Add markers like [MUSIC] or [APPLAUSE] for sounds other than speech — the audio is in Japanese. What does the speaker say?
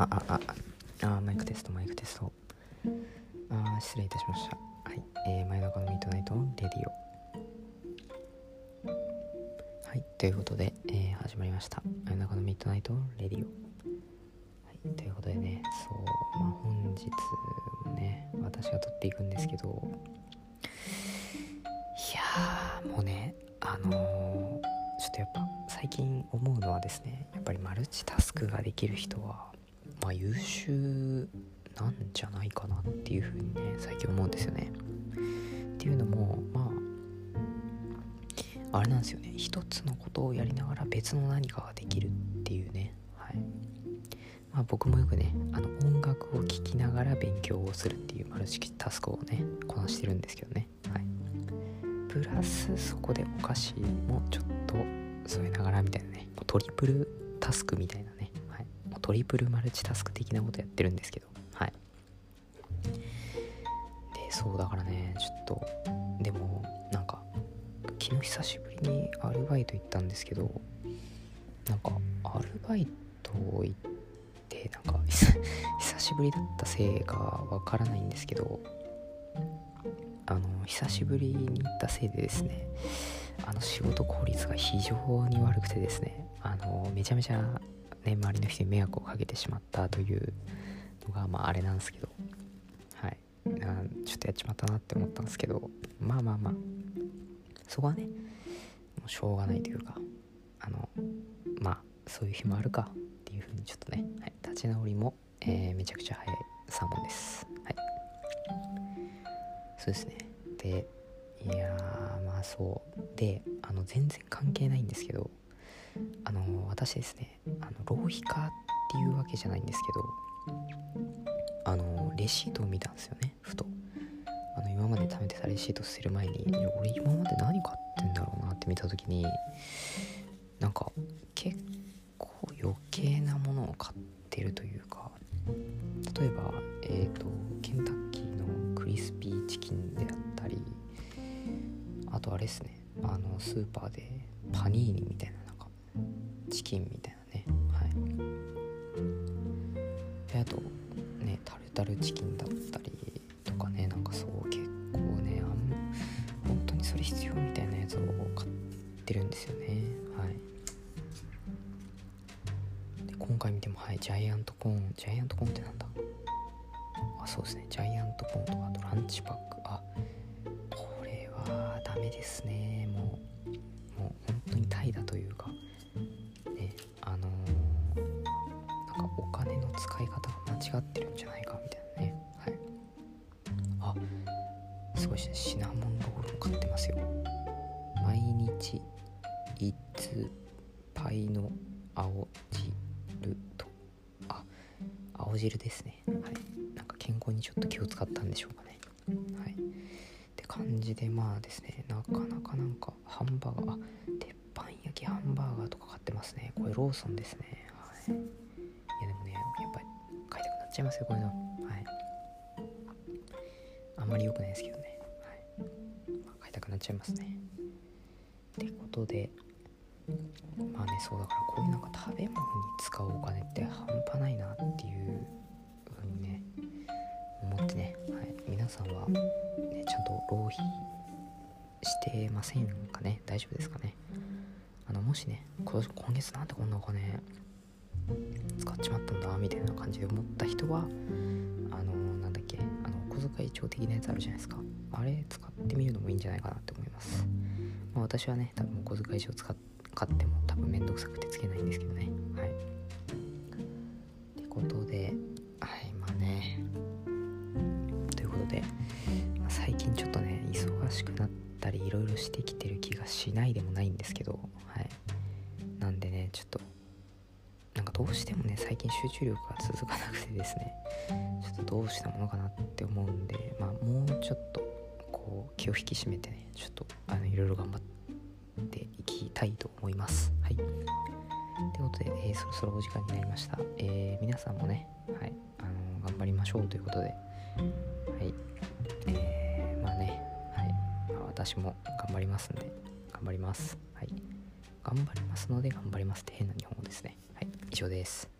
ああああマイクテストマイクテスト。ああ失礼いたしました。はい。えー、真夜中の Midnight Radio。はい。ということで、えー、始まりました。真夜中の Midnight Radio。はい。ということでねそうまあ本日もね私が撮っていくんですけどいやもうねあのー、ちょっとやっぱ最近思うのはですねやっぱりマルチタスクができる人はまあ、優秀なんじゃないかなっていうふうにね最近思うんですよね。っていうのもまああれなんですよね。一つのことをやりながら別の何かができるっていうね、はい。まあ、僕もよくねあの音楽を聴きながら勉強をするっていうマルチタスクをねこなしてるんですけどね、はい、プラスそこでお菓子もちょっと添えながらみたいなねトリプルタスクみたいなね。トリプルマルチタスク的なことやってるんですけど。はい。でそうだからねちょっとでもなんか昨日久しぶりにアルバイト行ったんですけどなんかアルバイト行ってなんか [LAUGHS] 久しぶりだったせいがわからないんですけどあの久しぶりに行ったせいでですねあの仕事効率が非常に悪くてですねあのめちゃめちゃね、周りの人に迷惑をかけてしまったというのが、まあ、あれなんですけど、はい、ちょっとやっちまったなって思ったんですけど、まあまあまあ、そこはね、もうしょうがないというか、あの、まあ、そういう日もあるかっていうふうにちょっとね、はい、立ち直りも、えー、めちゃくちゃ早いサーモンです。はい。そうですね。で、いやまあそう。であの全然関係ないんですけど。あの私ですね。あ浪費家っていうわけじゃないんですけどあのレシートを見たんですよねふと。あの今まで貯めてたレシートする前に俺今まで何買ってんだろうなって見た時になんか結構余計なものを買ってるというか例えばえっ、ー、とケンタッキーのクリスピーチキンであったりあとあれですねあのスーパーでパニーニみたいなチキンみたいな。であとねタルタルチキンだったりとかねなんかそう結構ねあん本当にそれ必要みたいなやつを買ってるんですよね。はい。で今回見てもはいジャイアントコーンジャイアントコーンってなんだ？あそうですね。ジャイアントコーンとかあとランチパック。あこれはダメですね。もうもう本当にタイだというか。違ってるんじゃないかみたいなね。はい。あすごいですね。シナモンロールも買ってますよ。毎日いつパイの青汁とあ青汁ですね。はい。なんか健康にちょっと気を使ったんでしょうかね。はい。って感じでまあですね。なかなかなんかハンバーガーあ鉄板焼きハンバーガーとか買ってますね。これローソンですね。っちゃいますよこういうの。はい。あんまり良くないですけどね、はい。まあ、買いたくなっちゃいますね。ってことでまあねそうだからこういうなんか食べ物に使うお金って半端ないなっていうふうにね思ってね、はい、皆さんは、ね、ちゃんと浪費してませんかね？大丈夫ですかね？あのもしね今月なんでこんなお金使っちまったんだみたいな感じで思った人はあのなんだっけあのお小遣い帳的なやつあるじゃないですか。あれ使ってみるのもいいんじゃないかなって思います、まあ、私はね多分お小遣い帳使買っても多分めんどくさくてつけないんですけどね。はい。ってことではいまあね。ということで、まあ、最近ちょっとね忙しくなったりいろいろしてきてる気がしないでもないんですけどはい。なんでねちょっとなんかどうしてもね最近集中力が続かなくてですね。ちょっとどうしたものかなって思うんでまあもうちょっとこう気を引き締めてねちょっとあのいろいろ頑張っていきたいと思います。はい。ということで、えー、そろそろお時間になりました、えー、皆さんもねはいあの頑張りましょうということで。はい。えー、まあねはい、ま、私も頑張りますんで頑張ります。はい。頑張りますので頑張りますって変な日本語ですね。はい以上です。